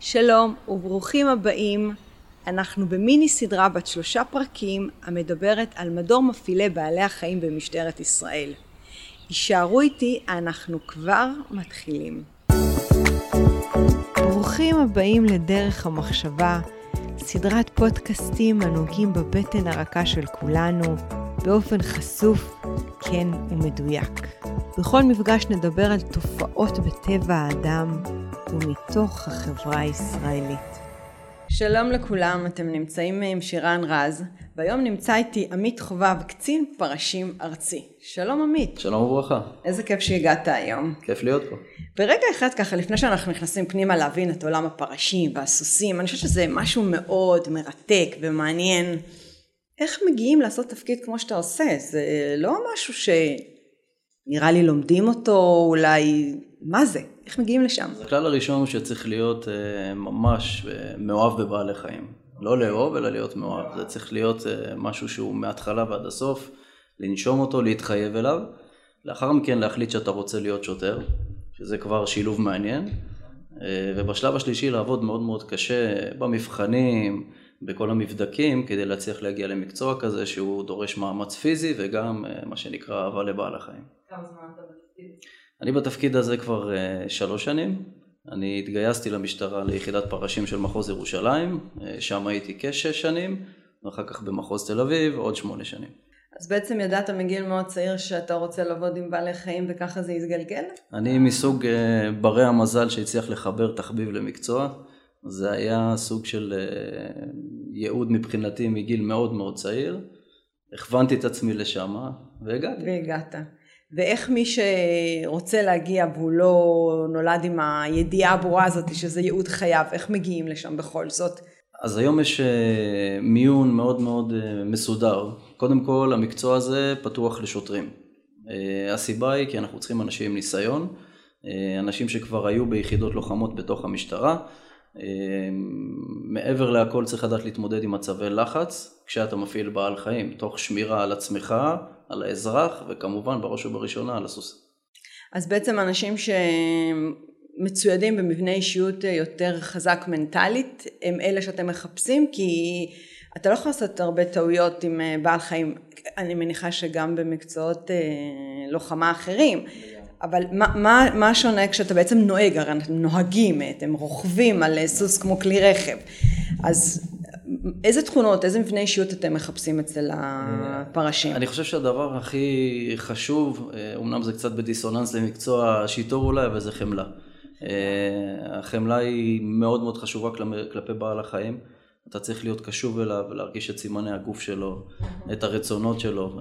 שלום וברוכים הבאים. אנחנו במיני סדרה בת שלושה פרקים המדברת על מדור מפעילי בעלי החיים במשטרת ישראל. הישארו איתי, אנחנו כבר מתחילים. ברוכים הבאים לדרך המחשבה, סדרת פודקאסטים הנוגעים בבטן הרכה של כולנו, באופן חשוף, כן ומדויק. בכל מפגש נדבר על תופעות בטבע האדם ומתוך החברה הישראלית. שלום לכולם, אתם נמצאים עם שירן רז, והיום נמצא איתי עמית חובב, קצין פרשים ארצי. שלום עמית. שלום וברכה. איזה כיף שהגעת היום. כיף להיות פה. ברגע אחד ככה, לפני שאנחנו נכנסים פנימה להבין את עולם הפרשים והסוסים, אני חושבת שזה משהו מאוד מרתק ומעניין. איך מגיעים לעשות תפקיד כמו שאתה עושה? זה לא משהו שנראה לי לומדים אותו, אולי... מה זה? איך מגיעים לשם? הכלל הראשון הוא שצריך להיות uh, ממש uh, מאוהב בבעלי חיים. לא לאהוב, אלא להיות מאוהב. זה צריך להיות uh, משהו שהוא מההתחלה ועד הסוף, לנשום אותו, להתחייב אליו. לאחר מכן להחליט שאתה רוצה להיות שוטר, שזה כבר שילוב מעניין. Uh, ובשלב השלישי לעבוד מאוד מאוד קשה במבחנים, בכל המבדקים, כדי להצליח להגיע למקצוע כזה שהוא דורש מאמץ פיזי וגם uh, מה שנקרא אהבה לבעל החיים. כמה זמן אתה בתפקיד? אני בתפקיד הזה כבר uh, שלוש שנים. אני התגייסתי למשטרה ליחידת פרשים של מחוז ירושלים, uh, שם הייתי כשש שנים, ואחר כך במחוז תל אביב עוד שמונה שנים. אז בעצם ידעת מגיל מאוד צעיר שאתה רוצה לעבוד עם בעלי חיים וככה זה יתגלגל? אני מסוג uh, ברי המזל שהצליח לחבר תחביב למקצוע. זה היה סוג של uh, ייעוד מבחינתי מגיל מאוד מאוד צעיר. הכוונתי את עצמי לשם והגעתי. והגעת. ואיך מי שרוצה להגיע והוא לא נולד עם הידיעה הברורה הזאת שזה ייעוד חייו, איך מגיעים לשם בכל זאת? אז היום יש מיון מאוד מאוד מסודר. קודם כל המקצוע הזה פתוח לשוטרים. הסיבה היא כי אנחנו צריכים אנשים עם ניסיון, אנשים שכבר היו ביחידות לוחמות בתוך המשטרה. מעבר להכל צריך לדעת להתמודד עם מצבי לחץ כשאתה מפעיל בעל חיים, תוך שמירה על עצמך, על האזרח וכמובן בראש ובראשונה על הסוס. אז בעצם אנשים שמצוידים במבנה אישיות יותר חזק מנטלית הם אלה שאתם מחפשים כי אתה לא יכול לעשות הרבה טעויות עם בעל חיים, אני מניחה שגם במקצועות לוחמה אחרים. אבל מה, מה, מה שונה כשאתה בעצם נוהג, הרי אנחנו נוהגים, אתם רוכבים על סוס כמו כלי רכב, אז איזה תכונות, איזה מבנה אישיות אתם מחפשים אצל הפרשים? אני חושב שהדבר הכי חשוב, אמנם זה קצת בדיסוננס למקצוע השיטור אולי, אבל זה חמלה. החמלה היא מאוד מאוד חשובה כלפי בעל החיים. אתה צריך להיות קשוב אליו ולהרגיש את סימני הגוף שלו, את הרצונות שלו,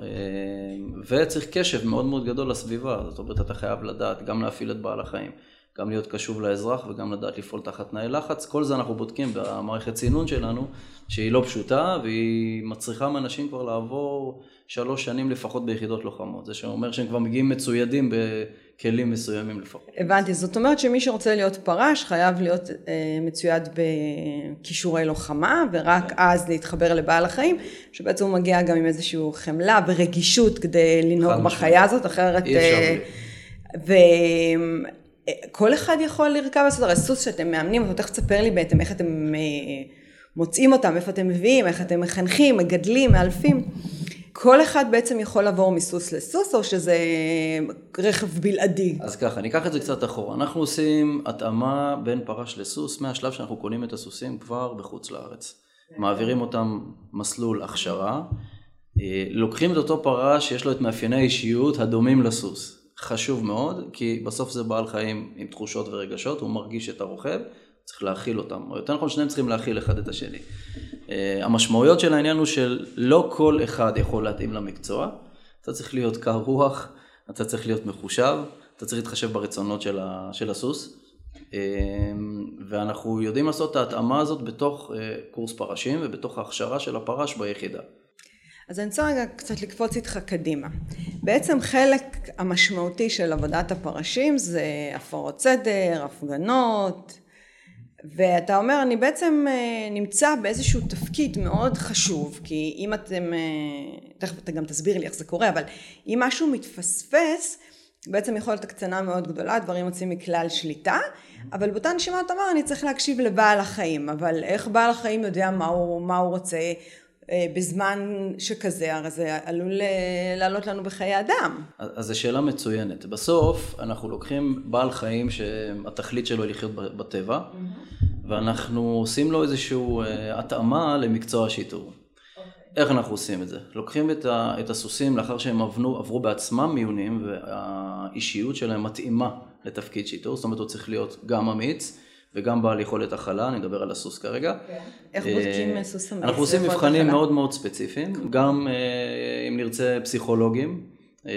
וצריך קשב מאוד מאוד גדול לסביבה, זאת אומרת אתה חייב לדעת גם להפעיל את בעל החיים, גם להיות קשוב לאזרח וגם לדעת לפעול תחת תנאי לחץ, כל זה אנחנו בודקים במערכת צינון שלנו, שהיא לא פשוטה והיא מצריכה מאנשים כבר לעבור שלוש שנים לפחות ביחידות לוחמות, זה שאומר שהם כבר מגיעים מצוידים בכלים מסוימים לפחות. הבנתי, זאת אומרת שמי שרוצה להיות פרש חייב להיות אה, מצויד בכישורי לוחמה ורק אז להתחבר לבעל החיים, שבעצם הוא מגיע גם עם איזושהי חמלה ורגישות כדי לנהוג בחיה הזאת, אחרת... אי אפשר. אה, ו... כל אחד יכול לרכב סוס, הרי סוס שאתם מאמנים, אתה תכף תספר לי בעצם איך אתם מוצאים אותם, איפה אתם מביאים, איך אתם מחנכים, מגדלים, מאלפים. כל אחד בעצם יכול לעבור מסוס לסוס, או שזה רכב בלעדי? אז ככה, ניקח את זה קצת אחורה. אנחנו עושים התאמה בין פרש לסוס, מהשלב שאנחנו קונים את הסוסים כבר בחוץ לארץ. מעבירים אותם מסלול הכשרה, לוקחים את אותו פרש שיש לו את מאפייני האישיות הדומים לסוס. חשוב מאוד, כי בסוף זה בעל חיים עם תחושות ורגשות, הוא מרגיש את הרוכב, צריך להכיל אותם, או יותר נכון שניהם צריכים להכיל אחד את השני. המשמעויות של העניין הוא שלא כל אחד יכול להתאים למקצוע, אתה צריך להיות קר רוח, אתה צריך להיות מחושב, אתה צריך להתחשב ברצונות של, ה, של הסוס, ואנחנו יודעים לעשות את ההתאמה הזאת בתוך קורס פרשים ובתוך ההכשרה של הפרש ביחידה. אז אני רוצה רגע קצת לקפוץ איתך קדימה. בעצם חלק המשמעותי של עבודת הפרשים זה הפרות סדר, הפגנות, ואתה אומר אני בעצם נמצא באיזשהו תפקיד מאוד חשוב, כי אם אתם, תכף אתה גם תסביר לי איך זה קורה, אבל אם משהו מתפספס, בעצם יכולת הקצנה מאוד גדולה, דברים יוצאים מכלל שליטה, אבל באותה נשימה אתה אומר, אני צריך להקשיב לבעל החיים, אבל איך בעל החיים יודע מה הוא, מה הוא רוצה אה, בזמן שכזה, הרי זה עלול אה, לעלות לנו בחיי אדם. אז זו שאלה מצוינת. בסוף אנחנו לוקחים בעל חיים שהתכלית שלו היא לחיות בטבע, ואנחנו עושים לו איזושהי אה, התאמה למקצוע השיטור. איך אנחנו עושים את זה? לוקחים את, ה, את הסוסים לאחר שהם עברו, עברו בעצמם מיונים והאישיות שלהם מתאימה לתפקיד שיטור, זאת אומרת הוא צריך להיות גם אמיץ וגם בעל יכולת הכלה, אני מדבר על הסוס כרגע. כן. איך בודקים סוס אמיץ? אנחנו עושים מבחנים מאוד מאוד ספציפיים, גם אה, אם נרצה פסיכולוגים. אה,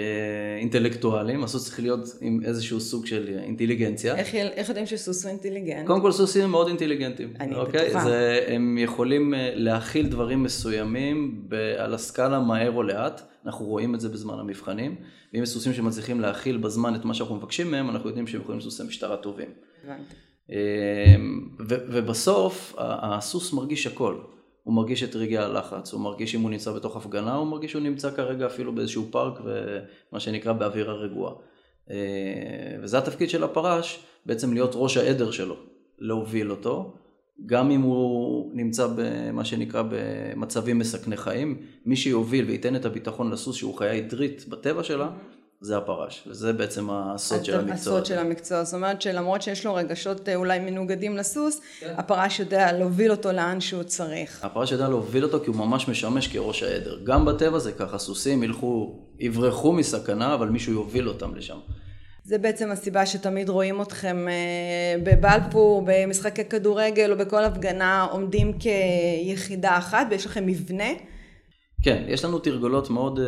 אינטלקטואלים, הסוס צריך להיות עם איזשהו סוג של אינטליגנציה. איך, איך יודעים שסוס הוא אינטליגנט? קודם כל סוסים מאוד אינטליגנטים. אני אוקיי? בטוחה. זה, הם יכולים אה, להכיל דברים מסוימים ב, על הסקאלה מהר או לאט, אנחנו רואים את זה בזמן המבחנים, ואם יש סוסים שמצליחים להכיל בזמן את מה שאנחנו מבקשים מהם, אנחנו יודעים שהם יכולים סוסי משטרה טובים. הבנתי. ו, ובסוף הסוס מרגיש הכל. הוא מרגיש את רגעי הלחץ, הוא מרגיש אם הוא נמצא בתוך הפגנה, הוא מרגיש שהוא נמצא כרגע אפילו באיזשהו פארק ומה שנקרא באווירה רגועה. אה, וזה התפקיד של הפרש, בעצם להיות ראש העדר שלו, להוביל אותו, גם אם הוא נמצא במה שנקרא במצבים מסכני חיים, מי שיוביל וייתן את הביטחון לסוס שהוא חיה עדרית בטבע שלה, זה הפרש, וזה בעצם הסוד של המקצוע. הסוד של המקצוע, זאת אומרת שלמרות שיש לו רגשות אה, אולי מנוגדים לסוס, כן. הפרש יודע להוביל אותו לאן שהוא צריך. הפרש יודע להוביל אותו כי הוא ממש משמש כראש העדר. גם בטבע זה ככה, סוסים ילכו, יברחו מסכנה, אבל מישהו יוביל אותם לשם. זה בעצם הסיבה שתמיד רואים אתכם אה, בבלפור, במשחקי כדורגל או בכל הפגנה עומדים כיחידה אחת ויש לכם מבנה. כן, יש לנו תרגולות מאוד uh,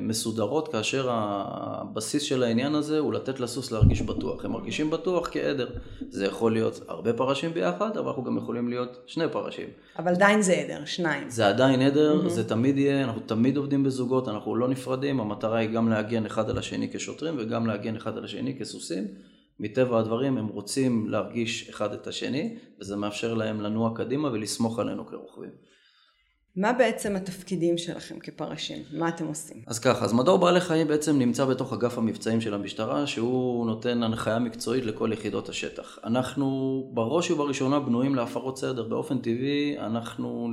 מסודרות, כאשר הבסיס של העניין הזה הוא לתת לסוס להרגיש בטוח. הם מרגישים בטוח כעדר. זה יכול להיות הרבה פרשים ביחד, אבל אנחנו גם יכולים להיות שני פרשים. אבל עדיין זה עדר, שניים. זה עדיין עדר, mm-hmm. זה תמיד יהיה, אנחנו תמיד עובדים בזוגות, אנחנו לא נפרדים, המטרה היא גם להגן אחד על השני כשוטרים וגם להגן אחד על השני כסוסים. מטבע הדברים הם רוצים להרגיש אחד את השני, וזה מאפשר להם לנוע קדימה ולסמוך עלינו כרוכבים. מה בעצם התפקידים שלכם כפרשים? מה אתם עושים? אז ככה, אז מדור בעלי חיים בעצם נמצא בתוך אגף המבצעים של המשטרה, שהוא נותן הנחיה מקצועית לכל יחידות השטח. אנחנו בראש ובראשונה בנויים להפרות סדר. באופן טבעי, אנחנו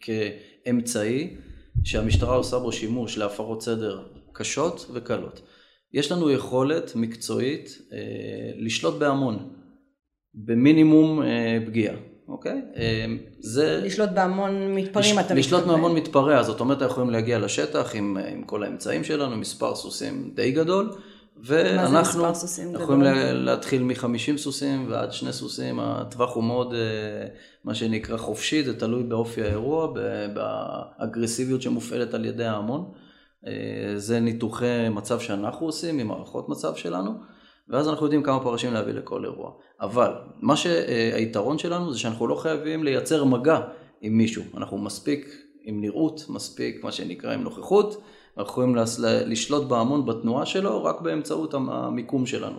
כאמצעי שהמשטרה עושה בו שימוש להפרות סדר קשות וקלות. יש לנו יכולת מקצועית אה, לשלוט בהמון, במינימום אה, פגיעה. אוקיי? אמ, זה... לשלוט בהמון מתפרעים לש... אתה לשלוט בהמון מתפרע, זאת אומרת אנחנו יכולים להגיע לשטח עם, עם כל האמצעים שלנו, מספר סוסים די גדול. ואנחנו יכולים לה, להתחיל מ-50 סוסים ועד שני סוסים, הטווח הוא מאוד, אה, מה שנקרא חופשי, זה תלוי באופי האירוע, באגרסיביות שמופעלת על ידי ההמון. אה, זה ניתוחי מצב שאנחנו עושים, עם הערכות מצב שלנו. ואז אנחנו יודעים כמה פרשים להביא לכל אירוע. אבל מה שהיתרון שלנו זה שאנחנו לא חייבים לייצר מגע עם מישהו, אנחנו מספיק עם נראות, מספיק מה שנקרא עם נוכחות, אנחנו יכולים לשלוט בהמון בתנועה שלו רק באמצעות המיקום שלנו.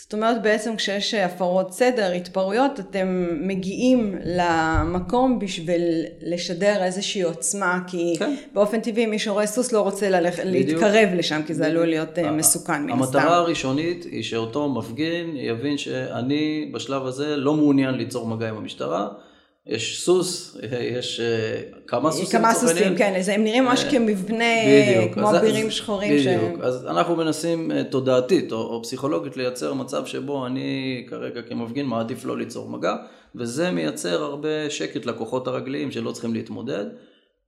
זאת אומרת בעצם כשיש הפרות סדר, התפרעויות, אתם מגיעים למקום בשביל לשדר איזושהי עוצמה, כי כן. באופן טבעי מי שרואה סוס לא רוצה ללכ... להתקרב לשם, כי זה עלול להיות אה, מסוכן מן הסתם. המטרה הראשונית היא שאותו מפגין יבין שאני בשלב הזה לא מעוניין ליצור מגע עם המשטרה. יש סוס, יש אה, כמה סוסים. כמה סוסים, כן, הם נראים ממש אה, כמבנה, בדיוק, כמו בירים שחורים. בדיוק, שהם... אז אנחנו מנסים אה, תודעתית או, או פסיכולוגית לייצר מצב שבו אני כרגע כמפגין מעדיף לא ליצור מגע, וזה מייצר הרבה שקט לכוחות הרגליים שלא צריכים להתמודד.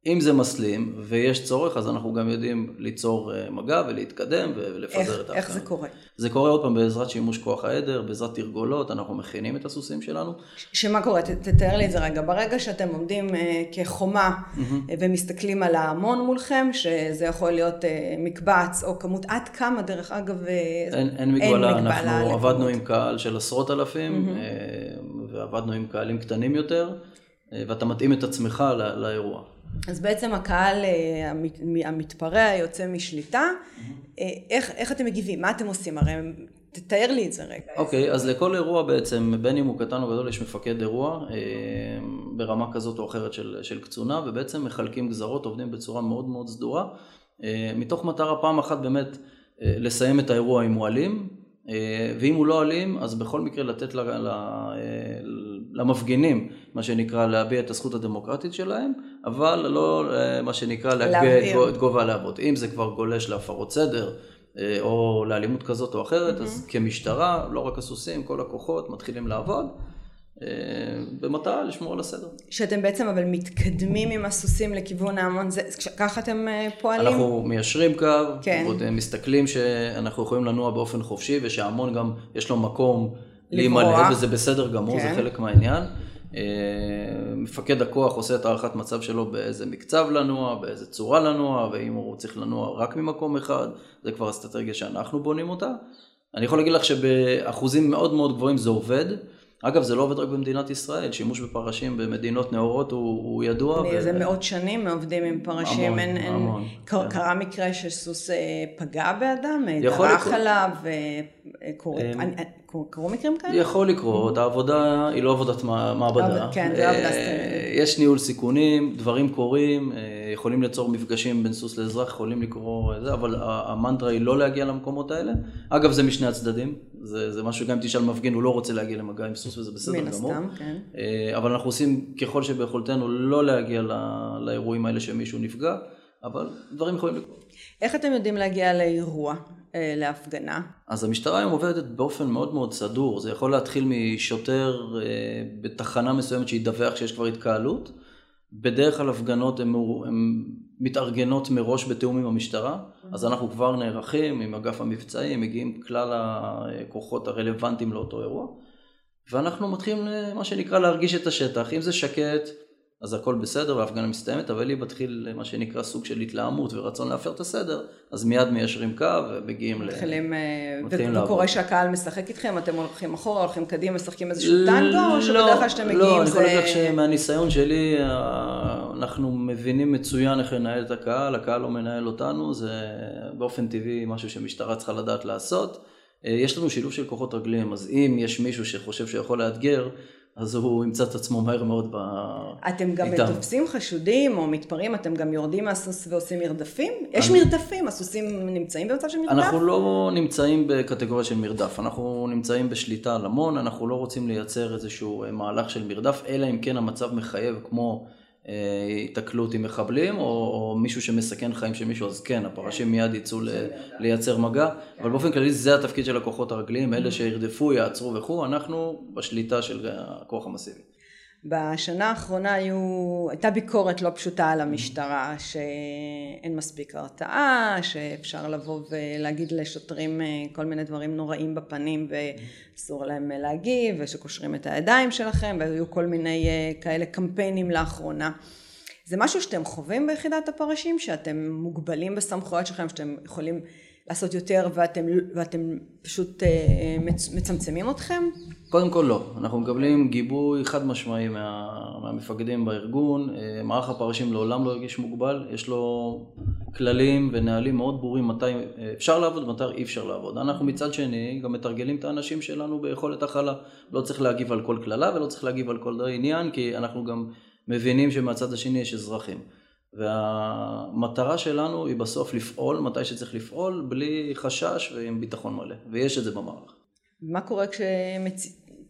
אם זה מסלים ויש צורך, אז אנחנו גם יודעים ליצור אה, מגע ולהתקדם ולפזר איך, את ההפקעה. איך זה קורה? זה קורה עוד פעם בעזרת שימוש כוח העדר, בעזרת תרגולות, אנחנו מכינים את הסוסים שלנו. שמה קורה? ת, תתאר לי את זה רגע. ברגע שאתם עומדים אה, כחומה mm-hmm. ומסתכלים על ההמון מולכם, שזה יכול להיות אה, מקבץ או כמות, עד כמה דרך אגב אין, אין מגבלה, אין מגבלה אנחנו לכמות. עבדנו עם קהל של עשרות אלפים mm-hmm. ועבדנו עם קהלים קטנים יותר, ואתה מתאים את עצמך לאירוע. אז בעצם הקהל אה, המתפרע יוצא משליטה, אה, איך, איך אתם מגיבים? מה אתם עושים? הרי תתאר לי את זה רגע. אוקיי, okay, אז לכל אירוע בעצם, בין אם הוא קטן או גדול, יש מפקד אירוע אה, ברמה כזאת או אחרת של, של קצונה, ובעצם מחלקים גזרות, עובדים בצורה מאוד מאוד סדורה, מתוך מטרה פעם אחת באמת לסיים את האירוע אם הוא אלים, ואם הוא לא אלים, אז בכל מקרה לתת למפגינים, מה שנקרא, להביע את הזכות הדמוקרטית שלהם, אבל לא מה שנקרא להגביה את גובה הלהבות. אם זה כבר גולש להפרות סדר, או לאלימות כזאת או אחרת, mm-hmm. אז כמשטרה, לא רק הסוסים, כל הכוחות מתחילים לעבוד. אה, במטרה לשמור על הסדר. שאתם בעצם אבל מתקדמים עם הסוסים לכיוון ההמון, זה, ככה אתם אה, פועלים? אנחנו מיישרים קו, כן. אה, מסתכלים שאנחנו יכולים לנוע באופן חופשי ושההמון גם יש לו מקום להימלא וזה בסדר גמור, כן. זה חלק מהעניין. מפקד הכוח עושה את הערכת מצב שלו באיזה מקצב לנוע, באיזה צורה לנוע, ואם הוא צריך לנוע רק ממקום אחד, זה כבר אסטרטגיה שאנחנו בונים אותה. אני יכול להגיד לך שבאחוזים מאוד מאוד גבוהים זה עובד. אגב, זה לא עובד רק במדינת ישראל, שימוש בפרשים במדינות נאורות הוא, הוא ידוע. זה ו... מאות שנים עובדים עם פרשים, המון, אין, המון. אין, קר, כן. קרה מקרה שסוס אה, פגע באדם, אה, דרך עליו, וקורה, אה, אני, קרו מקרים כאלה? יכול לקרות, העבודה היא לא עבודת מעבדה. כן, זה עבודה סטנדרטית. יש ניהול סיכונים, דברים קורים, יכולים ליצור מפגשים בין סוס לאזרח, יכולים לקרוא זה, אבל המנטרה היא לא להגיע למקומות האלה. אגב, זה משני הצדדים, זה, זה משהו, גם אם תשאל מפגין, הוא לא רוצה להגיע למגע עם סוס וזה בסדר גמור. מן הסתם, כן. אה, אבל אנחנו עושים ככל שביכולתנו לא להגיע לא, לאירועים האלה שמישהו נפגע, אבל דברים יכולים לקרות. איך אתם יודעים להגיע לאירוע, אה, להפגנה? אז המשטרה היום עובדת באופן מאוד מאוד סדור, זה יכול להתחיל משוטר אה, בתחנה מסוימת שידווח שיש כבר התקהלות. בדרך כלל הפגנות הן מתארגנות מראש בתיאום עם המשטרה, אז אנחנו כבר נערכים עם אגף המבצעים, מגיעים כלל הכוחות הרלוונטיים לאותו אירוע, ואנחנו מתחילים מה שנקרא להרגיש את השטח, אם זה שקט אז הכל בסדר וההפגנה מסתיימת, אבל אם מתחיל מה שנקרא סוג של התלהמות ורצון להפר את הסדר, אז מיד מיישרים קו ומגיעים מתחילים, ל... מתחילים לעבוד. וקורה שהקהל משחק איתכם, אתם הולכים אחורה, הולכים קדימה, משחקים איזשהו טנגו, או שבדרך כלל שאתם לא, מגיעים לא, זה... לא, אני יכול להגיד לך שמהניסיון שלי, אנחנו מבינים מצוין איך לנהל את הקהל, הקהל לא מנהל אותנו, זה באופן טבעי משהו שמשטרה צריכה לדעת לעשות. יש לנו שילוב של כוחות רגליים, אז אם יש מישהו שחושב שיכול לאתגר, אז הוא ימצא את עצמו מהר מאוד ב... אתם גם איתם. תופסים חשודים או מתפרעים, אתם גם יורדים מהסוס ועושים מרדפים? יש אני... מרדפים, הסוסים נמצאים במצב של מרדף? אנחנו לא נמצאים בקטגוריה של מרדף, אנחנו נמצאים בשליטה על המון, אנחנו לא רוצים לייצר איזשהו מהלך של מרדף, אלא אם כן המצב מחייב כמו... היתקלות עם מחבלים, או, או מישהו שמסכן חיים של מישהו, אז כן, הפרשים מיד יצאו ל, לייצר מגע, אבל באופן כללי זה התפקיד של הכוחות הרגליים, אלה שירדפו, יעצרו וכו', אנחנו בשליטה של הכוח המסיבי. בשנה האחרונה היו, הייתה ביקורת לא פשוטה על המשטרה, שאין מספיק הרתעה, שאפשר לבוא ולהגיד לשוטרים אה, כל מיני דברים נוראים בפנים ואסור להם להגיב, ושקושרים את הידיים שלכם, והיו כל מיני אה, כאלה קמפיינים לאחרונה. זה משהו שאתם חווים ביחידת הפרשים, שאתם מוגבלים בסמכויות שלכם, שאתם יכולים לעשות יותר ואתם, ואתם פשוט אה, מצמצמים אתכם? קודם כל לא, אנחנו מקבלים גיבוי חד משמעי מה, מהמפקדים בארגון, אה, מערך הפרשים לעולם לא הרגיש מוגבל, יש לו כללים ונהלים מאוד ברורים מתי אפשר לעבוד ומתי אי אפשר לעבוד. אנחנו מצד שני גם מתרגלים את האנשים שלנו ביכולת הכלה, לא צריך להגיב על כל קללה ולא צריך להגיב על כל עניין, כי אנחנו גם מבינים שמהצד השני יש אזרחים. והמטרה שלנו היא בסוף לפעול מתי שצריך לפעול, בלי חשש ועם ביטחון מלא, ויש את זה במערך. מה קורה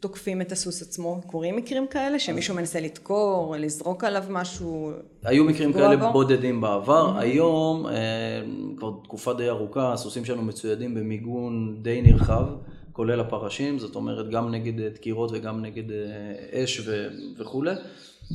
כשתוקפים את הסוס עצמו? קורים מקרים כאלה שמישהו מנסה לדקור, לזרוק עליו משהו? היו מקרים כאלה בו? בודדים בעבר, mm-hmm. היום, אה, כבר תקופה די ארוכה, הסוסים שלנו מצוידים במיגון די נרחב. כולל הפרשים, זאת אומרת גם נגד דקירות וגם נגד אה, אש וכולי.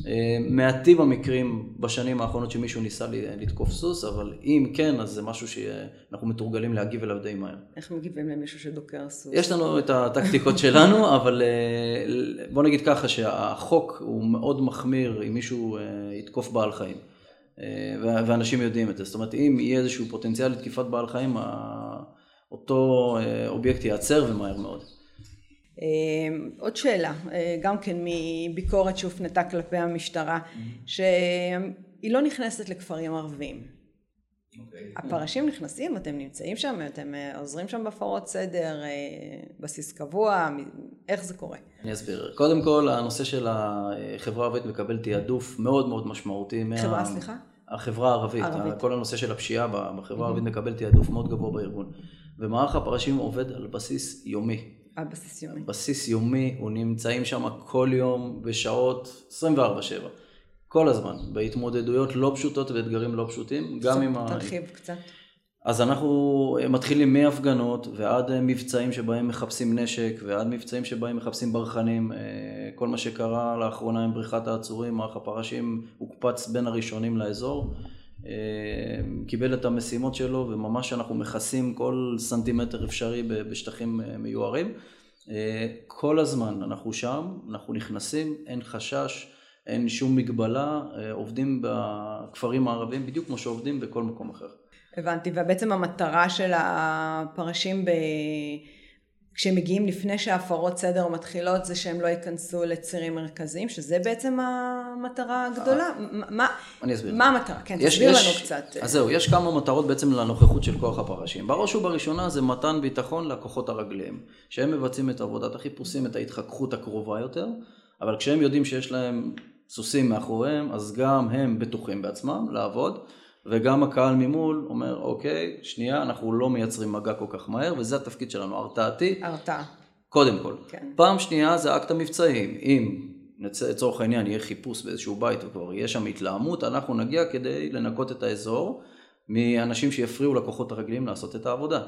אה, מעטים המקרים בשנים האחרונות שמישהו ניסה לתקוף סוס, אבל אם כן, אז זה משהו שאנחנו מתורגלים להגיב אליו די מהר. איך מגיבים למישהו שדוקר סוס? יש לנו את הטקטיקות שלנו, אבל אה, בוא נגיד ככה שהחוק הוא מאוד מחמיר אם מישהו אה, יתקוף בעל חיים. ואנשים יודעים את זה. זאת אומרת, אם יהיה איזשהו פוטנציאל לתקיפת בעל חיים, אותו אובייקט ייעצר ומהר מאוד. אמ, עוד שאלה, אה, גם כן מביקורת שהופנתה כלפי המשטרה, שהיא לא נכנסת לכפרים ערביים. אוקיי. הפרשים נכנסים, אתם נמצאים שם, אתם אה, עוזרים שם בהפרות סדר, אה, בסיס קבוע, איך זה קורה? אני אסביר. קודם כל, הנושא של החברה הערבית מקבל תעדוף מאוד מאוד משמעותי. חברה, מה... סליחה? החברה הערבית, הערבית. כל הנושא של הפשיעה בחברה הערבית מקבל תעדוף מאוד גבוה בארגון. ומערך הפרשים עובד על בסיס יומי. על בסיס יומי. בסיס יומי, הוא נמצאים שם כל יום בשעות 24-7. כל הזמן, בהתמודדויות לא פשוטות ואתגרים לא פשוטים, גם עם ה... תרחיב קצת. אז אנחנו מתחילים מהפגנות ועד מבצעים שבהם מחפשים נשק ועד מבצעים שבהם מחפשים ברחנים. אה, כל מה שקרה לאחרונה עם בריחת העצורים, מערך הפרשים הוקפץ בין הראשונים לאזור. אה, קיבל את המשימות שלו וממש אנחנו מכסים כל סנטימטר אפשרי בשטחים אה, מיוערים. כל הזמן אנחנו שם, אנחנו נכנסים, אין חשש, אין שום מגבלה, עובדים בכפרים הערביים בדיוק כמו שעובדים בכל מקום אחר. הבנתי, ובעצם המטרה של הפרשים ב... כשהם מגיעים לפני שהפרות סדר מתחילות זה שהם לא ייכנסו לצירים מרכזיים, שזה בעצם המטרה הגדולה. מה, אני אסביר. מה המטרה? כן, יש, תסביר יש, לנו קצת. אז זהו, יש כמה מטרות בעצם לנוכחות של כוח הפרשים. בראש ובראשונה זה מתן ביטחון לכוחות הרגליים, שהם מבצעים את עבודת החיפושים, את ההתחככות הקרובה יותר, אבל כשהם יודעים שיש להם סוסים מאחוריהם, אז גם הם בטוחים בעצמם לעבוד. וגם הקהל ממול אומר, אוקיי, שנייה, אנחנו לא מייצרים מגע כל כך מהר, וזה התפקיד שלנו, הרתעתי. הרתעה. קודם כל. כן. פעם שנייה זה אקט המבצעים. אם לצורך העניין יהיה חיפוש באיזשהו בית וכבר יהיה שם התלהמות, אנחנו נגיע כדי לנקות את האזור מאנשים שיפריעו לכוחות הרגליים לעשות את העבודה.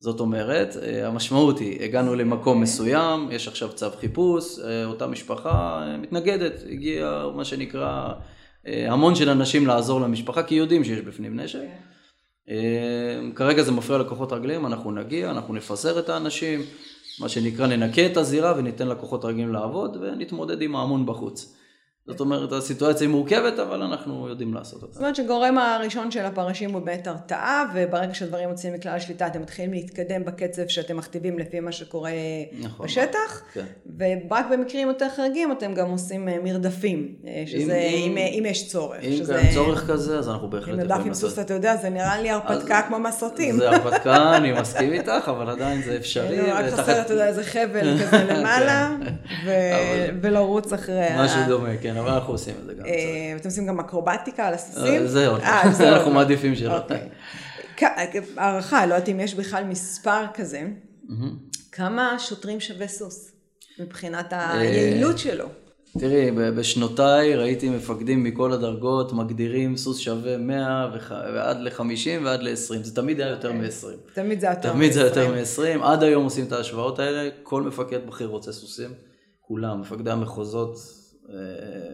זאת אומרת, אה, המשמעות היא, הגענו למקום מסוים, יש עכשיו צו חיפוש, אה, אותה משפחה אה, מתנגדת, הגיע מה שנקרא המון של אנשים לעזור למשפחה, כי יודעים שיש בפנים נשק. כן. כרגע זה מפריע לכוחות רגליים, אנחנו נגיע, אנחנו נפזר את האנשים, מה שנקרא ננקה את הזירה וניתן לכוחות רגליים לעבוד ונתמודד עם ההמון בחוץ. זאת אומרת, הסיטואציה היא מורכבת, אבל אנחנו יודעים לעשות אותה. זאת אומרת שגורם הראשון של הפרשים הוא באמת הרתעה, וברגע שהדברים יוצאים מכלל השליטה, אתם מתחילים להתקדם בקצב שאתם מכתיבים לפי מה שקורה נכון, בשטח, כן. ורק במקרים יותר חריגים אתם גם עושים אה, מרדפים, אה, שזה אם, אם, אם יש צורך. אם שזה... קיים צורך כזה, אז אנחנו בהחלט יכולים לעשות. אם מרדף עם סוס, אתה יודע, זה נראה לי הרפתקה כמו מסרטים. זה הרפתקה, אני מסכים איתך, אבל עדיין זה אפשרי. רק חסר, אתה יודע, איזה חבל כזה למעלה, כן. ולרוץ אחרי משהו דומה, כן. אבל אנחנו עושים את זה גם. אה, אתם עושים גם אקרובטיקה על הסוסים? אה, זהו, זה אנחנו מעדיפים שלא. אוקיי. הערכה, לא יודעת אם יש בכלל מספר כזה, כמה שוטרים שווה סוס מבחינת אה, היעילות שלו? תראי, בשנותיי ראיתי מפקדים מכל הדרגות מגדירים סוס שווה 100 ועד ל-50 ועד ל-20, זה תמיד היה יותר אוקיי. מ-20. תמיד זה יותר מ-20. תמיד זה יותר מ-20, עד היום עושים את ההשוואות האלה, כל מפקד בכיר רוצה סוסים, כולם, מפקדי המחוזות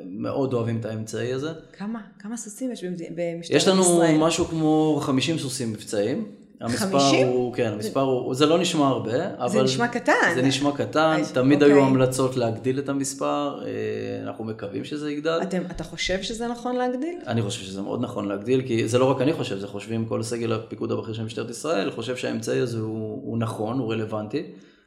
מאוד אוהבים את האמצעי הזה. כמה? כמה סוסים יש במשטרת ישראל? יש לנו משהו כמו 50 סוסים מבצעיים. המספר 50? הוא, כן, המספר הוא, זה לא נשמע הרבה, אבל... זה נשמע קטן. זה נשמע קטן, תמיד אוקיי. היו המלצות להגדיל את המספר, אה, אנחנו מקווים שזה יגדל. אתם, אתה חושב שזה נכון להגדיל? אני חושב שזה מאוד נכון להגדיל, כי זה לא רק אני חושב, זה חושבים כל סגל הפיקוד הבכיר של משטרת ישראל, חושב שהאמצעי הזה הוא, הוא נכון, הוא רלוונטי.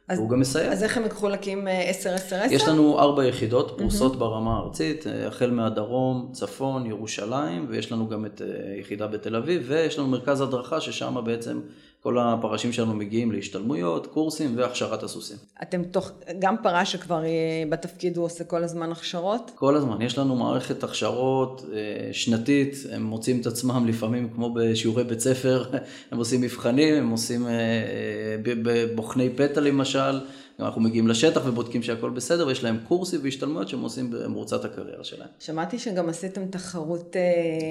אז, והוא גם מסייע. אז איך הם מחולקים 10-10-10? אה, יש לנו ארבע יחידות פרוסות mm-hmm. ברמה הארצית, אה, החל מהדרום, צפון, ירושלים, ויש לנו גם את אה, יחידה בתל אביב, ויש לנו מרכז הדרכה ששם בעצם כל הפרשים שלנו מגיעים להשתלמויות, קורסים והכשרת הסוסים. אתם תוך, גם פרש שכבר בתפקיד הוא עושה כל הזמן הכשרות? כל הזמן, יש לנו מערכת הכשרות אה, שנתית, הם מוצאים את עצמם לפעמים כמו בשיעורי בית ספר, הם עושים מבחנים, הם עושים אה, אה, בוחני פתע למשל. אנחנו מגיעים לשטח ובודקים שהכל בסדר, ויש להם קורסים והשתלמויות שהם עושים במרוצת הקריירה שלהם. שמעתי שגם עשיתם תחרות אה,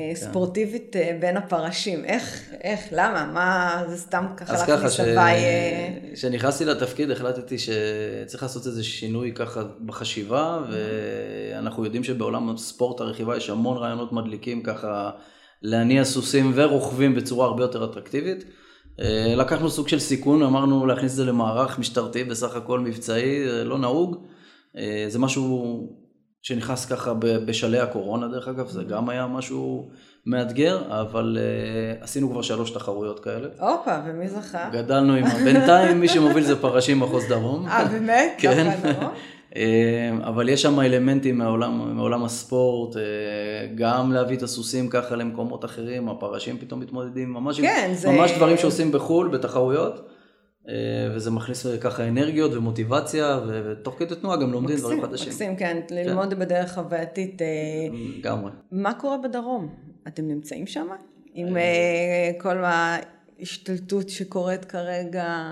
כן. ספורטיבית אה, בין הפרשים. איך, איך, למה? מה, זה סתם ככה לך מסביי... אז ככה, כשנכנסתי לתפקיד החלטתי שצריך לעשות איזה שינוי ככה בחשיבה, ואנחנו יודעים שבעולם הספורט הרכיבה יש המון רעיונות מדליקים ככה להניע סוסים ורוכבים בצורה הרבה יותר אטרקטיבית. אה, לקחנו סוג של סיכון, אמרנו להכניס את זה למערך משטרתי, בסך הכל מבצעי, לא נהוג. אה, זה משהו שנכנס ככה בשלהי הקורונה דרך אגב, זה גם היה משהו מאתגר, אבל uh, עשינו כבר שלוש תחרויות כאלה. הופה, ומי זכה? גדלנו עם, בינתיים מי שמוביל זה פרשים מחוז דרום. אה, באמת? כן. אמ, אבל יש שם אלמנטים מעולם, מעולם הספורט, אה, גם להביא את הסוסים ככה למקומות אחרים, הפרשים פתאום מתמודדים, ממש, כן, זה... ממש דברים שעושים בחו"ל, בתחרויות. אה, וזה מכניס ככה אנרגיות ומוטיבציה, ותוך כדי תנועה גם לומדים מקסים, דברים חדשים. מקסים, כן, ללמוד כן. בדרך חווייתית. אה, לגמרי. מה קורה בדרום? אתם נמצאים שם? עם כל. ההשתלטות שקורית כרגע?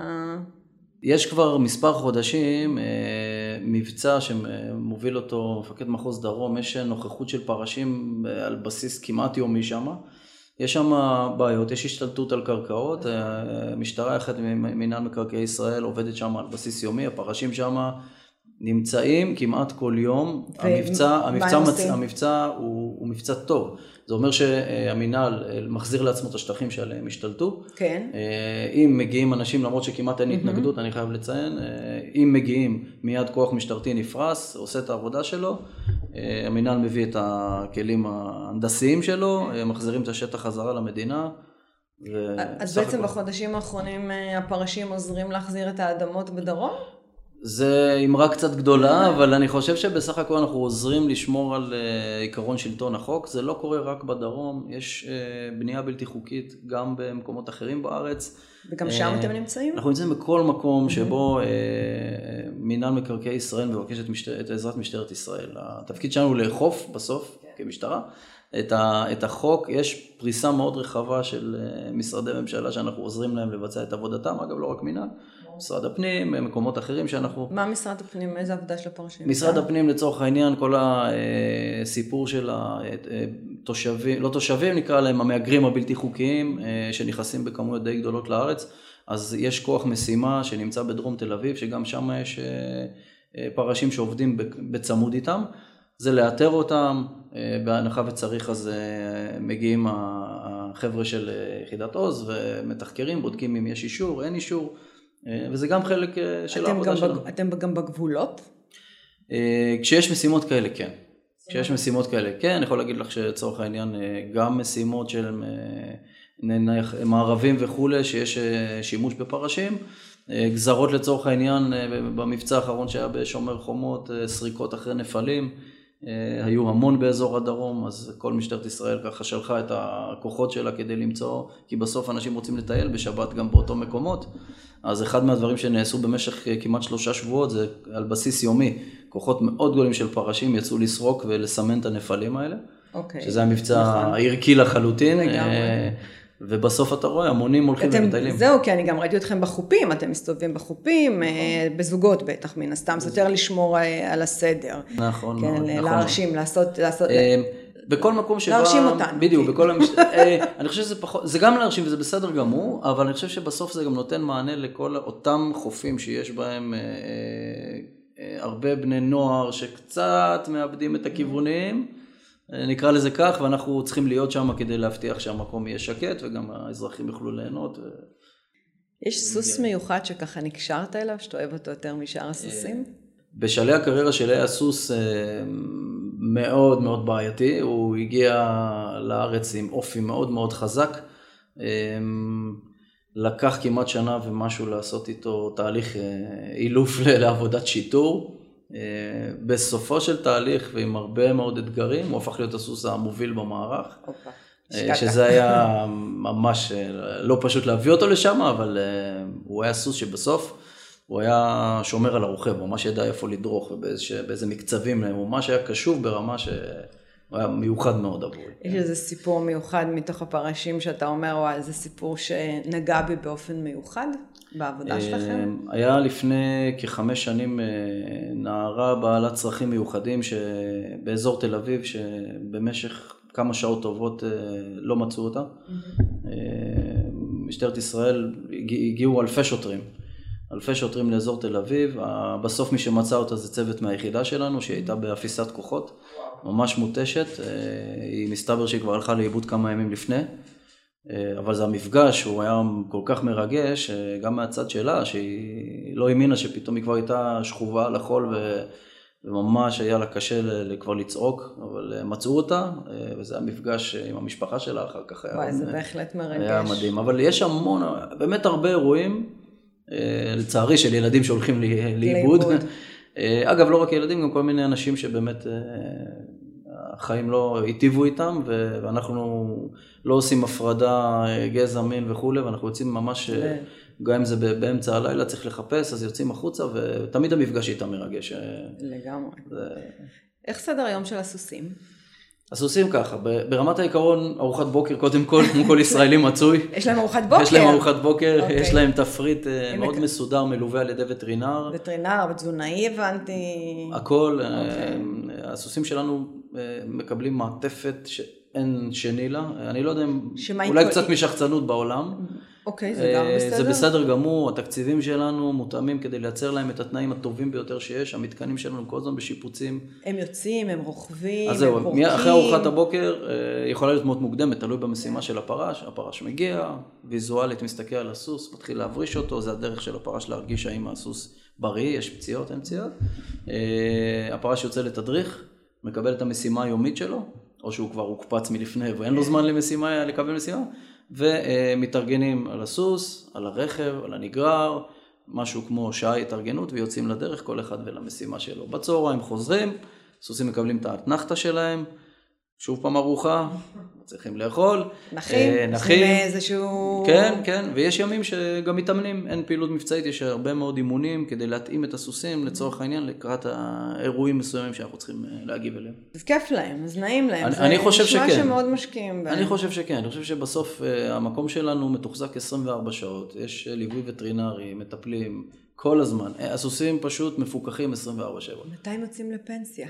יש כבר מספר חודשים מבצע שמוביל אותו מפקד מחוז דרום, יש נוכחות של פרשים על בסיס כמעט יומי שם. יש שם בעיות, יש השתלטות על קרקעות, משטרה יחד עם מינהל מקרקעי ישראל עובדת שם על בסיס יומי, הפרשים שם נמצאים כמעט כל יום, המבצע, המבצע, מצ... המבצע הוא, הוא מבצע טוב, זה אומר שהמינהל מחזיר לעצמו את השטחים שעליהם השתלטו, כן. אם מגיעים אנשים, למרות שכמעט אין התנגדות, אני חייב לציין, אם מגיעים מיד כוח משטרתי נפרס, עושה את העבודה שלו, המינהל מביא את הכלים ההנדסיים שלו, מחזירים את השטח חזרה למדינה. אז בעצם הכל... בחודשים האחרונים הפרשים עוזרים להחזיר את האדמות בדרום? זה אמרה קצת גדולה, אבל אני חושב שבסך הכל אנחנו עוזרים לשמור על עיקרון שלטון החוק. זה לא קורה רק בדרום, יש בנייה בלתי חוקית גם במקומות אחרים בארץ. וגם שם אתם נמצאים? אנחנו נמצאים בכל מקום שבו מינהל מקרקעי ישראל מבקש את, משטר, את עזרת משטרת ישראל. התפקיד שלנו הוא לאכוף בסוף, כמשטרה, את, ה, את החוק. יש פריסה מאוד רחבה של משרדי ממשלה שאנחנו עוזרים להם לבצע את עבודתם, אגב לא רק מינהל. משרד הפנים, מקומות אחרים שאנחנו... מה משרד הפנים, איזה עבודה של הפרשים? משרד הפנים לצורך העניין, כל הסיפור של התושבים, לא תושבים נקרא להם, המהגרים הבלתי חוקיים, שנכנסים בכמויות די גדולות לארץ, אז יש כוח משימה שנמצא בדרום תל אביב, שגם שם יש פרשים שעובדים בצמוד איתם, זה לאתר אותם, בהנחה וצריך אז מגיעים החבר'ה של יחידת עוז ומתחקרים, בודקים אם יש אישור, אין אישור. וזה גם חלק של העבודה שלנו. אתם גם בגבולות? כשיש משימות כאלה, כן. כשיש משימות כאלה, כן, אני יכול להגיד לך שלצורך העניין, גם משימות של מערבים וכולי, שיש שימוש בפרשים, גזרות לצורך העניין, במבצע האחרון שהיה בשומר חומות, סריקות אחרי נפלים, היו המון באזור הדרום, אז כל משטרת ישראל ככה שלחה את הכוחות שלה כדי למצוא, כי בסוף אנשים רוצים לטייל בשבת גם באותו מקומות. אז אחד מהדברים שנעשו במשך כמעט שלושה שבועות זה על בסיס יומי, כוחות מאוד גדולים של פרשים יצאו לסרוק ולסמן את הנפלים האלה. אוקיי. שזה היה מבצע נכון. ערכי לחלוטין. לגמרי. ובסוף אתה רואה, המונים הולכים אתם, ומטיילים. זהו, כי אני גם ראיתי אתכם בחופים, אתם מסתובבים בחופים, נכון. בזוגות בטח, מן הסתם, זה יותר לשמור על הסדר. נכון, כן, נכון. להרשים, לעשות... לעשות בכל מקום שבא... להרשים אותנו. בדיוק, בכל המש... אני חושב שזה פחות, זה גם להרשים וזה בסדר גמור, אבל אני חושב שבסוף זה גם נותן מענה לכל אותם חופים שיש בהם אה, אה, הרבה בני נוער שקצת מאבדים את הכיוונים. נקרא לזה כך, ואנחנו צריכים להיות שם כדי להבטיח שהמקום יהיה שקט וגם האזרחים יוכלו ליהנות. ו... יש סוס מיוחד שככה נקשרת אליו, שאתה אוהב אותו יותר משאר הסוסים? בשלהי הקריירה שלי היה סוס מאוד מאוד בעייתי, הוא הגיע לארץ עם אופי מאוד מאוד חזק. לקח כמעט שנה ומשהו לעשות איתו תהליך אילוף לעבודת שיטור. בסופו של תהליך ועם הרבה מאוד אתגרים, הוא הפך להיות הסוס המוביל במערך. שזה היה ממש לא פשוט להביא אותו לשם, אבל הוא היה סוס שבסוף הוא היה שומר על הרוכב, ממש ידע איפה לדרוך ובאיזה מקצבים, הוא ממש היה קשוב ברמה ש... הוא היה מיוחד מאוד עבורי. יש איזה סיפור מיוחד מתוך הפרשים שאתה אומר, וואי, זה סיפור שנגע בי באופן מיוחד בעבודה שלכם? היה לפני כחמש שנים נערה בעלת צרכים מיוחדים באזור תל אביב, שבמשך כמה שעות טובות לא מצאו אותה. משטרת ישראל, הגיעו אלפי שוטרים. אלפי שוטרים לאזור תל אביב, בסוף מי שמצא אותה זה צוות מהיחידה שלנו, שהיא הייתה באפיסת כוחות, ממש מותשת, היא מסתבר שהיא כבר הלכה לאיבוד כמה ימים לפני, אבל זה המפגש, הוא היה כל כך מרגש, גם מהצד שלה, שהיא לא האמינה שפתאום היא כבר הייתה שכובה על החול וממש היה לה קשה כבר לצעוק, אבל מצאו אותה, וזה היה מפגש עם המשפחה שלה אחר כך. וואי, זה בהחלט מרגש. היה מדהים, אבל יש המון, באמת הרבה אירועים. לצערי של ילדים שהולכים לאיבוד. אגב, לא רק ילדים, גם כל מיני אנשים שבאמת החיים לא היטיבו איתם, ואנחנו לא עושים הפרדה גזע, מין וכולי, ואנחנו יוצאים ממש, גם אם זה באמצע הלילה צריך לחפש, אז יוצאים החוצה, ותמיד המפגש איתם מרגש. לגמרי. איך סדר היום של הסוסים? הסוסים ככה, ברמת העיקרון ארוחת בוקר קודם כל, כמו כל ישראלי מצוי. יש להם ארוחת בוקר. יש להם ארוחת בוקר, okay. יש להם תפריט מאוד מסודר, מלווה על ידי וטרינר. וטרינר, ותזונאי הבנתי. הכל, okay. הסוסים שלנו מקבלים מעטפת שאין שני לה, אני לא יודע אם, אולי כל... קצת משחצנות בעולם. אוקיי, זה גם בסדר. זה בסדר גמור, התקציבים שלנו מותאמים כדי לייצר להם את התנאים הטובים ביותר שיש, המתקנים שלנו כל הזמן בשיפוצים. הם יוצאים, הם רוכבים, הם פורקים. אז זהו, אחרי ארוחת הבוקר יכולה להיות מאוד מוקדמת, תלוי במשימה של הפרש, הפרש מגיע, ויזואלית מסתכל על הסוס, מתחיל להבריש אותו, זה הדרך של הפרש להרגיש האם הסוס בריא, יש פציעות, אין פציעות. הפרש יוצא לתדריך, מקבל את המשימה היומית שלו, או שהוא כבר הוקפץ מלפני ואין לו זמן למשימה, לקבל משימה. ומתארגנים על הסוס, על הרכב, על הנגרר, משהו כמו שעה התארגנות ויוצאים לדרך, כל אחד ולמשימה שלו. בצהריים חוזרים, סוסים מקבלים את האתנחתא שלהם, שוב פעם ארוחה, צריכים לאכול. נחים? אה, נחים. איזשהו... כן, כן, ויש ימים שגם מתאמנים, אין פעילות מבצעית, יש הרבה מאוד אימונים כדי להתאים את הסוסים לצורך העניין לקראת האירועים מסוימים שאנחנו צריכים אה, להגיב אליהם. אז כיף להם, אז נעים להם. אני, אני חושב שכן. זה נשמע שמאוד משקיעים בהם. אני חושב שכן, אני חושב שבסוף אה, המקום שלנו מתוחזק 24 שעות, יש ליווי וטרינרי, מטפלים. כל הזמן. הסוסים פשוט מפוקחים 24/7. מתי הם יוצאים לפנסיה?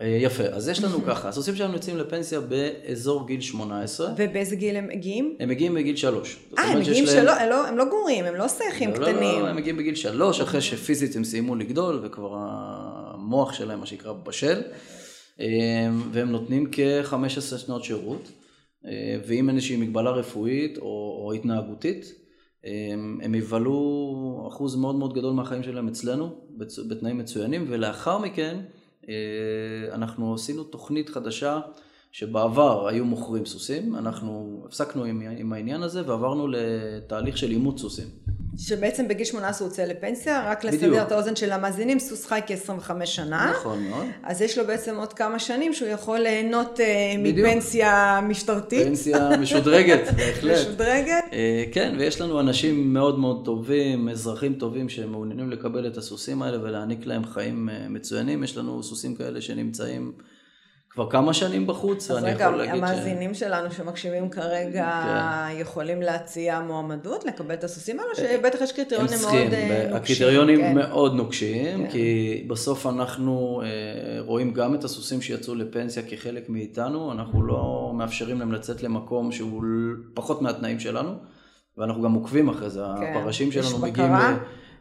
אה, יפה, אז יש לנו ככה, הסוסים שלנו יוצאים לפנסיה באזור גיל 18. ובאיזה גיל הם מגיעים? הם מגיעים בגיל 3. אה, הם מגיעים שלוש, הם, לא, הם לא גורים, הם לא סייחים לא, קטנים. לא, לא, הם מגיעים בגיל 3, אחרי שפיזית הם סיימו לגדול, וכבר המוח שלהם, מה שנקרא, בשל. אה, והם נותנים כ-15 שנות שירות, אה, ואם אין איזושהי מגבלה רפואית או, או התנהגותית, הם יבלו אחוז מאוד מאוד גדול מהחיים שלהם אצלנו, בתנאים מצוינים, ולאחר מכן, אנחנו עשינו תוכנית חדשה שבעבר היו מוכרים סוסים, אנחנו הפסקנו עם, עם העניין הזה ועברנו לתהליך של אימוץ סוסים. שבעצם בגיל 18 הוא יוצא לפנסיה, רק לסדר את האוזן של המאזינים, סוס חי כ-25 שנה. נכון מאוד. אז יש לו בעצם עוד כמה שנים שהוא יכול ליהנות אה, בדיוק. מפנסיה משטרתית. פנסיה משודרגת, בהחלט. משודרגת. אה, כן, ויש לנו אנשים מאוד מאוד טובים, אזרחים טובים שמעוניינים לקבל את הסוסים האלה ולהעניק להם חיים אה, מצוינים. יש לנו סוסים כאלה שנמצאים... כבר כמה שנים בחוץ, ואני רגע, יכול להגיד ש... אז רגע, המאזינים שלנו שמקשיבים כרגע כן. יכולים להציע מועמדות, לקבל את הסוסים האלו, שבטח יש קריטריונים מאוד צריכים, אה, נוקשים. הקריטריונים כן. מאוד נוקשים, כן. כי בסוף אנחנו אה, רואים גם את הסוסים שיצאו לפנסיה כחלק מאיתנו, אנחנו לא מאפשרים להם לצאת למקום שהוא פחות מהתנאים שלנו, ואנחנו גם עוקבים אחרי זה, כן. הפרשים שלנו מגיעים... בקרה?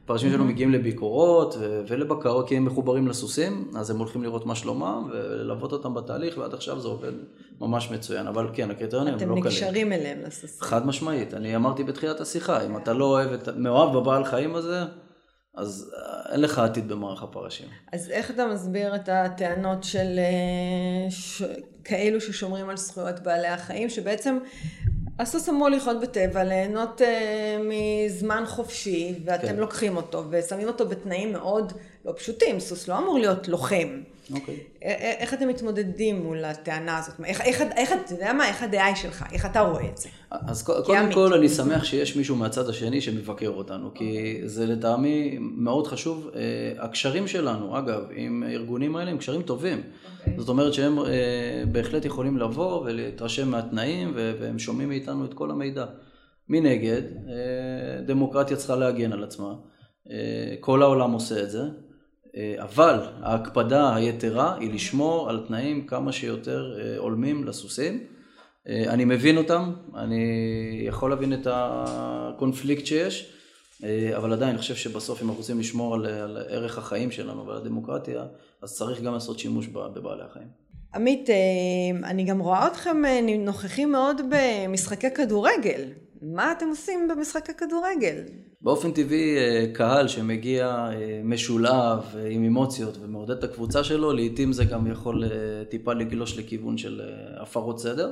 פרשים שלנו מגיעים לביקורות ולבקרות, כי הם מחוברים לסוסים, אז הם הולכים לראות מה שלומם וללוות אותם בתהליך, ועד עכשיו זה עובד ממש מצוין. אבל כן, הקריטריונים הם לא קלים. אתם נקשרים אליהם לסוסים. חד משמעית. אני אמרתי בתחילת השיחה, אם אתה לא אוהב, את, מאוהב בבעל חיים הזה, אז אה, אין לך עתיד במערך הפרשים. אז איך אתה מסביר את הטענות של אה, ש... כאלו ששומרים על זכויות בעלי החיים, שבעצם הסוס אמור לחיות בטבע, ליהנות uh, מזמן חופשי, ואתם כן. לוקחים אותו ושמים אותו בתנאים מאוד לא פשוטים. סוס לא אמור להיות לוחם. אוקיי. איך אתם מתמודדים מול הטענה הזאת? איך, איך, איך, אתה יודע מה? איך הדעה שלך? איך אתה רואה את זה? אז קודם כל אני שמח שיש מישהו מהצד השני שמבקר אותנו, כי זה לטעמי מאוד חשוב. אה, הקשרים שלנו, אגב, עם הארגונים האלה הם קשרים טובים. Okay. זאת אומרת שהם אה, בהחלט יכולים לבוא ולהתרשם מהתנאים, והם שומעים מאיתנו את כל המידע. מנגד, אה, דמוקרטיה צריכה להגן על עצמה. כל העולם עושה את זה. אה, אבל ההקפדה היתרה היא לשמור על תנאים כמה שיותר אה, הולמים לסוסים. אה, אני מבין אותם, אני יכול להבין את הקונפליקט שיש, אבל עדיין אני חושב שבסוף אם אנחנו רוצים לשמור על, על ערך החיים שלנו ועל הדמוקרטיה, אז צריך גם לעשות שימוש בבעלי החיים. עמית, אני גם רואה אתכם נוכחים מאוד במשחקי כדורגל. מה אתם עושים במשחקי כדורגל? באופן טבעי אה, קהל שמגיע אה, משולב אה, עם אמוציות ומעודד את הקבוצה שלו, לעיתים זה גם יכול טיפה לגלוש לכיוון של הפרות סדר.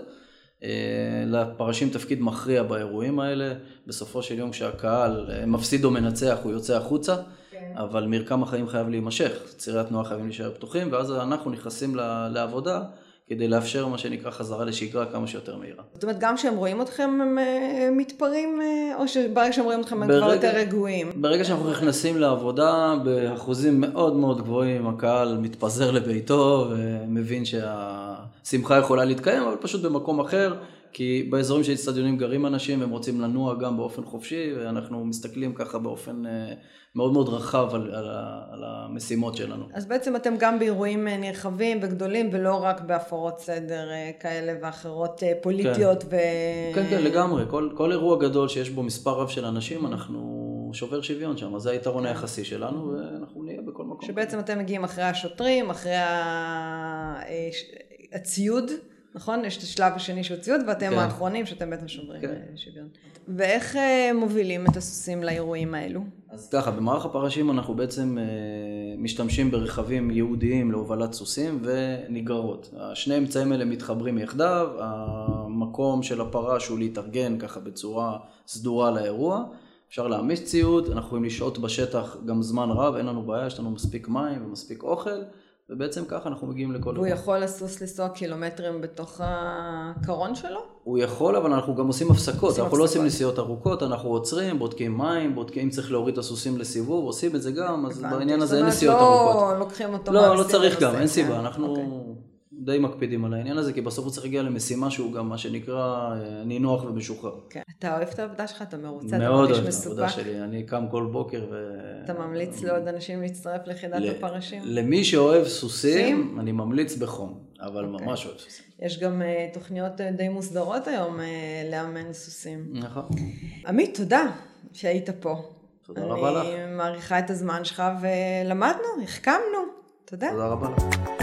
לפרשים תפקיד מכריע באירועים האלה, בסופו של יום כשהקהל מפסיד או מנצח הוא יוצא החוצה, כן. אבל מרקם החיים חייב להימשך, צירי התנועה חייבים להישאר פתוחים, ואז אנחנו נכנסים לעבודה כדי לאפשר מה שנקרא חזרה לשגרה כמה שיותר מהירה. זאת אומרת, גם כשהם רואים אתכם הם אה, מתפרעים, אה, או שברגע שהם רואים אתכם הם כבר יותר רגועים? ברגע שאנחנו נכנסים לעבודה, באחוזים מאוד מאוד גבוהים, הקהל מתפזר לביתו ומבין שהשמחה יכולה להתקיים, אבל פשוט במקום אחר. כי באזורים של אצטדיונים גרים אנשים, הם רוצים לנוע גם באופן חופשי, ואנחנו מסתכלים ככה באופן אה, מאוד מאוד רחב על, על, על המשימות שלנו. אז בעצם אתם גם באירועים אה, נרחבים וגדולים, ולא רק בהפרות סדר אה, כאלה ואחרות פוליטיות. כן, ו... כן, כן, לגמרי. כל, כל אירוע גדול שיש בו מספר רב של אנשים, אנחנו שובר שוויון שם, זה היתרון היחסי שלנו, ואנחנו נהיה בכל מקום. שבעצם אתם מגיעים אחרי השוטרים, אחרי הציוד. נכון? יש את השלב השני שהוא ציוד, ואתם כן. האחרונים שאתם בעצם שוברים כן. אה, שוויון. ואיך אה, מובילים את הסוסים לאירועים האלו? אז ככה, במערך הפרשים אנחנו בעצם אה, משתמשים ברכבים ייעודיים להובלת סוסים ונגררות. שני האמצעים האלה מתחברים יחדיו, המקום של הפרש הוא להתארגן ככה בצורה סדורה לאירוע. אפשר להעמיס ציוד, אנחנו יכולים לשהות בשטח גם זמן רב, אין לנו בעיה, יש לנו מספיק מים ומספיק אוכל. ובעצם ככה אנחנו מגיעים לכל... הוא יכול לסוס לנסוע קילומטרים בתוך הקרון שלו? הוא יכול, אבל אנחנו גם עושים הפסקות. עושים אנחנו הפסקות. לא עושים נסיעות ארוכות, אנחנו עוצרים, בודקים מים, בודקים אם צריך להוריד את הסוסים לסיבוב, עושים את זה גם, אז בעניין הזה אין נסיעות לא ארוכות. לא לוקחים אותו לא, לא צריך גם, אין סיבה. כן. אנחנו... אוקיי. די מקפידים על העניין הזה, כי בסוף הוא צריך להגיע למשימה שהוא גם מה שנקרא אה, נינוח ומשוחרר. כן. אתה אוהב את העבודה שלך? אתה מרוצה? אתה מרגיש מסופק? מאוד אוהב את העבודה שלי, אני קם כל בוקר ו... אתה ממליץ לעוד אנשים להצטרף ליחידת הפרשים? למי שאוהב סוסים, אני ממליץ בחום, אבל אוקיי. ממש אוהב סוסים. יש גם uh, תוכניות uh, די מוסדרות היום uh, לאמן סוסים. נכון. עמית, תודה שהיית פה. תודה רבה לך. אני מעריכה את הזמן שלך ולמדנו, החכמנו. תודה. תודה רבה לך.